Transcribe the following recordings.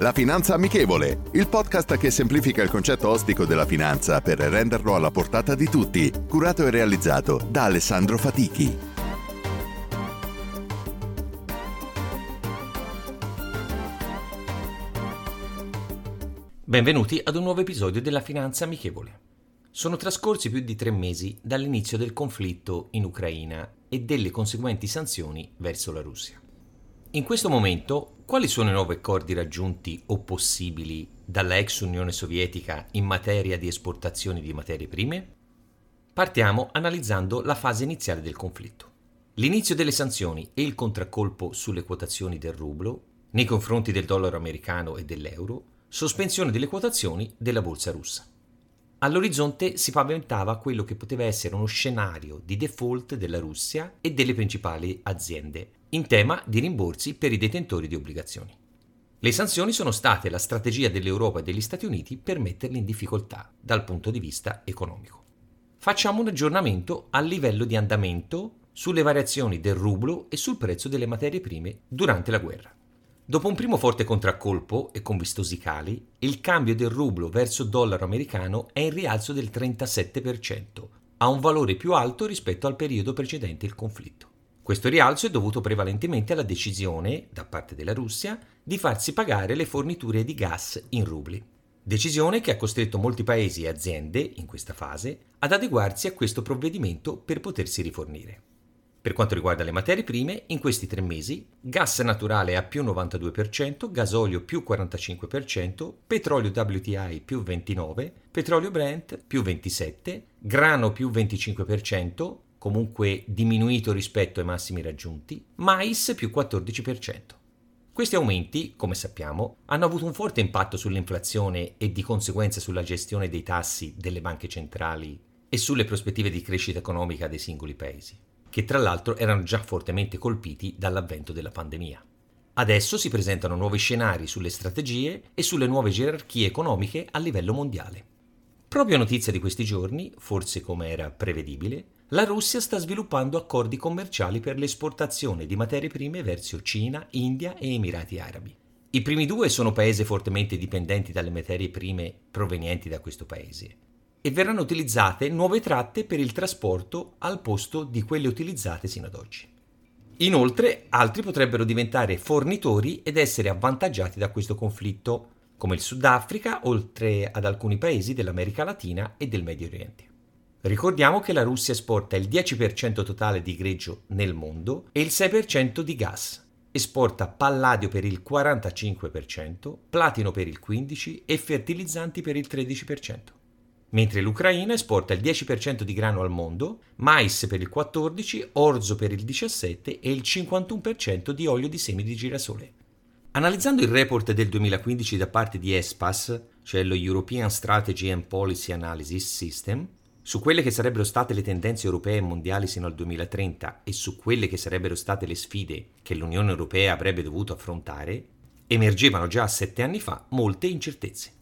La Finanza Amichevole, il podcast che semplifica il concetto ostico della finanza per renderlo alla portata di tutti, curato e realizzato da Alessandro Fatichi. Benvenuti ad un nuovo episodio della Finanza Amichevole. Sono trascorsi più di tre mesi dall'inizio del conflitto in Ucraina e delle conseguenti sanzioni verso la Russia. In questo momento, quali sono i nuovi accordi raggiunti o possibili dalla ex Unione Sovietica in materia di esportazioni di materie prime? Partiamo analizzando la fase iniziale del conflitto. L'inizio delle sanzioni e il contraccolpo sulle quotazioni del rublo nei confronti del dollaro americano e dell'euro, sospensione delle quotazioni della borsa russa. All'orizzonte si paventava quello che poteva essere uno scenario di default della Russia e delle principali aziende, in tema di rimborsi per i detentori di obbligazioni. Le sanzioni sono state la strategia dell'Europa e degli Stati Uniti per metterli in difficoltà dal punto di vista economico. Facciamo un aggiornamento al livello di andamento sulle variazioni del rublo e sul prezzo delle materie prime durante la guerra. Dopo un primo forte contraccolpo e con vistosi cali, il cambio del rublo verso dollaro americano è in rialzo del 37%, a un valore più alto rispetto al periodo precedente il conflitto. Questo rialzo è dovuto prevalentemente alla decisione, da parte della Russia, di farsi pagare le forniture di gas in rubli. Decisione che ha costretto molti paesi e aziende, in questa fase, ad adeguarsi a questo provvedimento per potersi rifornire. Per quanto riguarda le materie prime, in questi tre mesi gas naturale a più 92%, gasolio più 45%, petrolio WTI più 29%, petrolio Brent più 27%, grano più 25%, comunque diminuito rispetto ai massimi raggiunti, mais più 14%. Questi aumenti, come sappiamo, hanno avuto un forte impatto sull'inflazione e di conseguenza sulla gestione dei tassi delle banche centrali e sulle prospettive di crescita economica dei singoli paesi che tra l'altro erano già fortemente colpiti dall'avvento della pandemia. Adesso si presentano nuovi scenari sulle strategie e sulle nuove gerarchie economiche a livello mondiale. Proprio notizia di questi giorni, forse come era prevedibile, la Russia sta sviluppando accordi commerciali per l'esportazione di materie prime verso Cina, India e Emirati Arabi. I primi due sono paesi fortemente dipendenti dalle materie prime provenienti da questo paese e verranno utilizzate nuove tratte per il trasporto al posto di quelle utilizzate sino ad oggi. Inoltre, altri potrebbero diventare fornitori ed essere avvantaggiati da questo conflitto, come il Sudafrica, oltre ad alcuni paesi dell'America Latina e del Medio Oriente. Ricordiamo che la Russia esporta il 10% totale di greggio nel mondo e il 6% di gas. Esporta palladio per il 45%, platino per il 15% e fertilizzanti per il 13% mentre l'Ucraina esporta il 10% di grano al mondo, mais per il 14%, orzo per il 17% e il 51% di olio di semi di girasole. Analizzando il report del 2015 da parte di ESPAS, cioè lo European Strategy and Policy Analysis System, su quelle che sarebbero state le tendenze europee e mondiali sino al 2030 e su quelle che sarebbero state le sfide che l'Unione Europea avrebbe dovuto affrontare, emergevano già sette anni fa molte incertezze.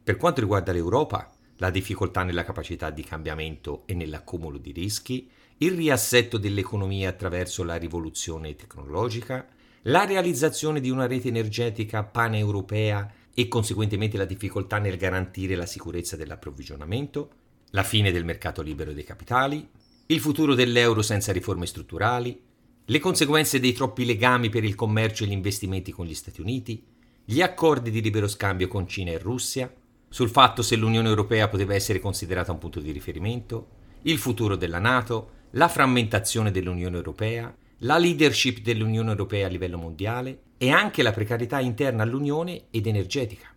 Per quanto riguarda l'Europa, la difficoltà nella capacità di cambiamento e nell'accumulo di rischi, il riassetto dell'economia attraverso la rivoluzione tecnologica, la realizzazione di una rete energetica paneuropea e conseguentemente la difficoltà nel garantire la sicurezza dell'approvvigionamento, la fine del mercato libero dei capitali, il futuro dell'euro senza riforme strutturali, le conseguenze dei troppi legami per il commercio e gli investimenti con gli Stati Uniti, gli accordi di libero scambio con Cina e Russia, sul fatto se l'Unione Europea poteva essere considerata un punto di riferimento, il futuro della Nato, la frammentazione dell'Unione Europea, la leadership dell'Unione Europea a livello mondiale e anche la precarietà interna all'Unione ed energetica.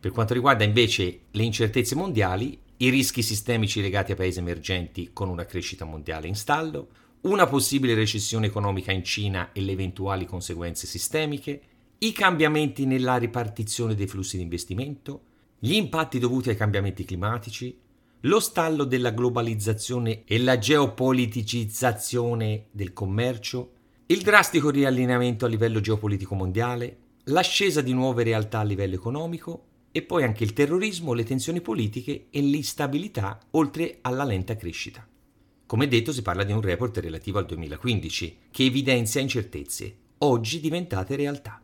Per quanto riguarda invece le incertezze mondiali, i rischi sistemici legati a paesi emergenti con una crescita mondiale in stallo, una possibile recessione economica in Cina e le eventuali conseguenze sistemiche, i cambiamenti nella ripartizione dei flussi di investimento, gli impatti dovuti ai cambiamenti climatici, lo stallo della globalizzazione e la geopoliticizzazione del commercio, il drastico riallineamento a livello geopolitico mondiale, l'ascesa di nuove realtà a livello economico e poi anche il terrorismo, le tensioni politiche e l'instabilità, oltre alla lenta crescita. Come detto, si parla di un report relativo al 2015 che evidenzia incertezze, oggi diventate realtà.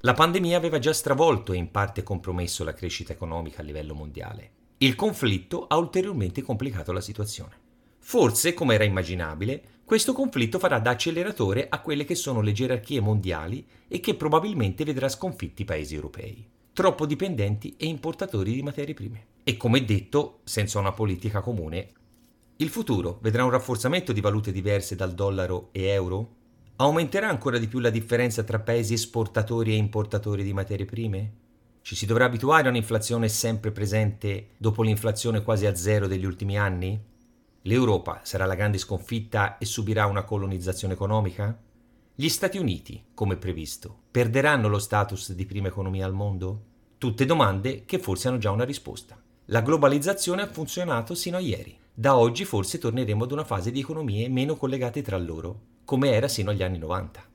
La pandemia aveva già stravolto e in parte compromesso la crescita economica a livello mondiale. Il conflitto ha ulteriormente complicato la situazione. Forse, come era immaginabile, questo conflitto farà da acceleratore a quelle che sono le gerarchie mondiali e che probabilmente vedrà sconfitti i paesi europei, troppo dipendenti e importatori di materie prime. E come detto, senza una politica comune, il futuro vedrà un rafforzamento di valute diverse dal dollaro e euro? Aumenterà ancora di più la differenza tra paesi esportatori e importatori di materie prime? Ci si dovrà abituare a un'inflazione sempre presente dopo l'inflazione quasi a zero degli ultimi anni? L'Europa sarà la grande sconfitta e subirà una colonizzazione economica? Gli Stati Uniti, come previsto, perderanno lo status di prima economia al mondo? Tutte domande che forse hanno già una risposta. La globalizzazione ha funzionato sino a ieri. Da oggi forse torneremo ad una fase di economie meno collegate tra loro, come era sino agli anni 90.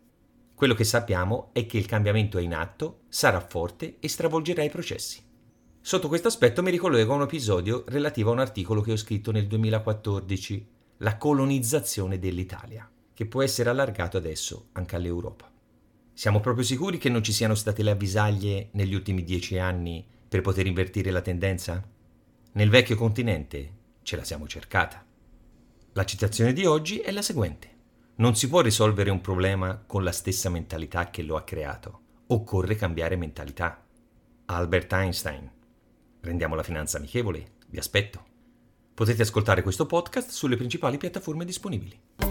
Quello che sappiamo è che il cambiamento è in atto, sarà forte e stravolgerà i processi. Sotto questo aspetto mi ricollego a un episodio relativo a un articolo che ho scritto nel 2014, La colonizzazione dell'Italia, che può essere allargato adesso anche all'Europa. Siamo proprio sicuri che non ci siano state le avvisaglie negli ultimi dieci anni per poter invertire la tendenza? Nel vecchio continente ce la siamo cercata. La citazione di oggi è la seguente. Non si può risolvere un problema con la stessa mentalità che lo ha creato. Occorre cambiare mentalità. Albert Einstein. Rendiamo la finanza amichevole. Vi aspetto. Potete ascoltare questo podcast sulle principali piattaforme disponibili.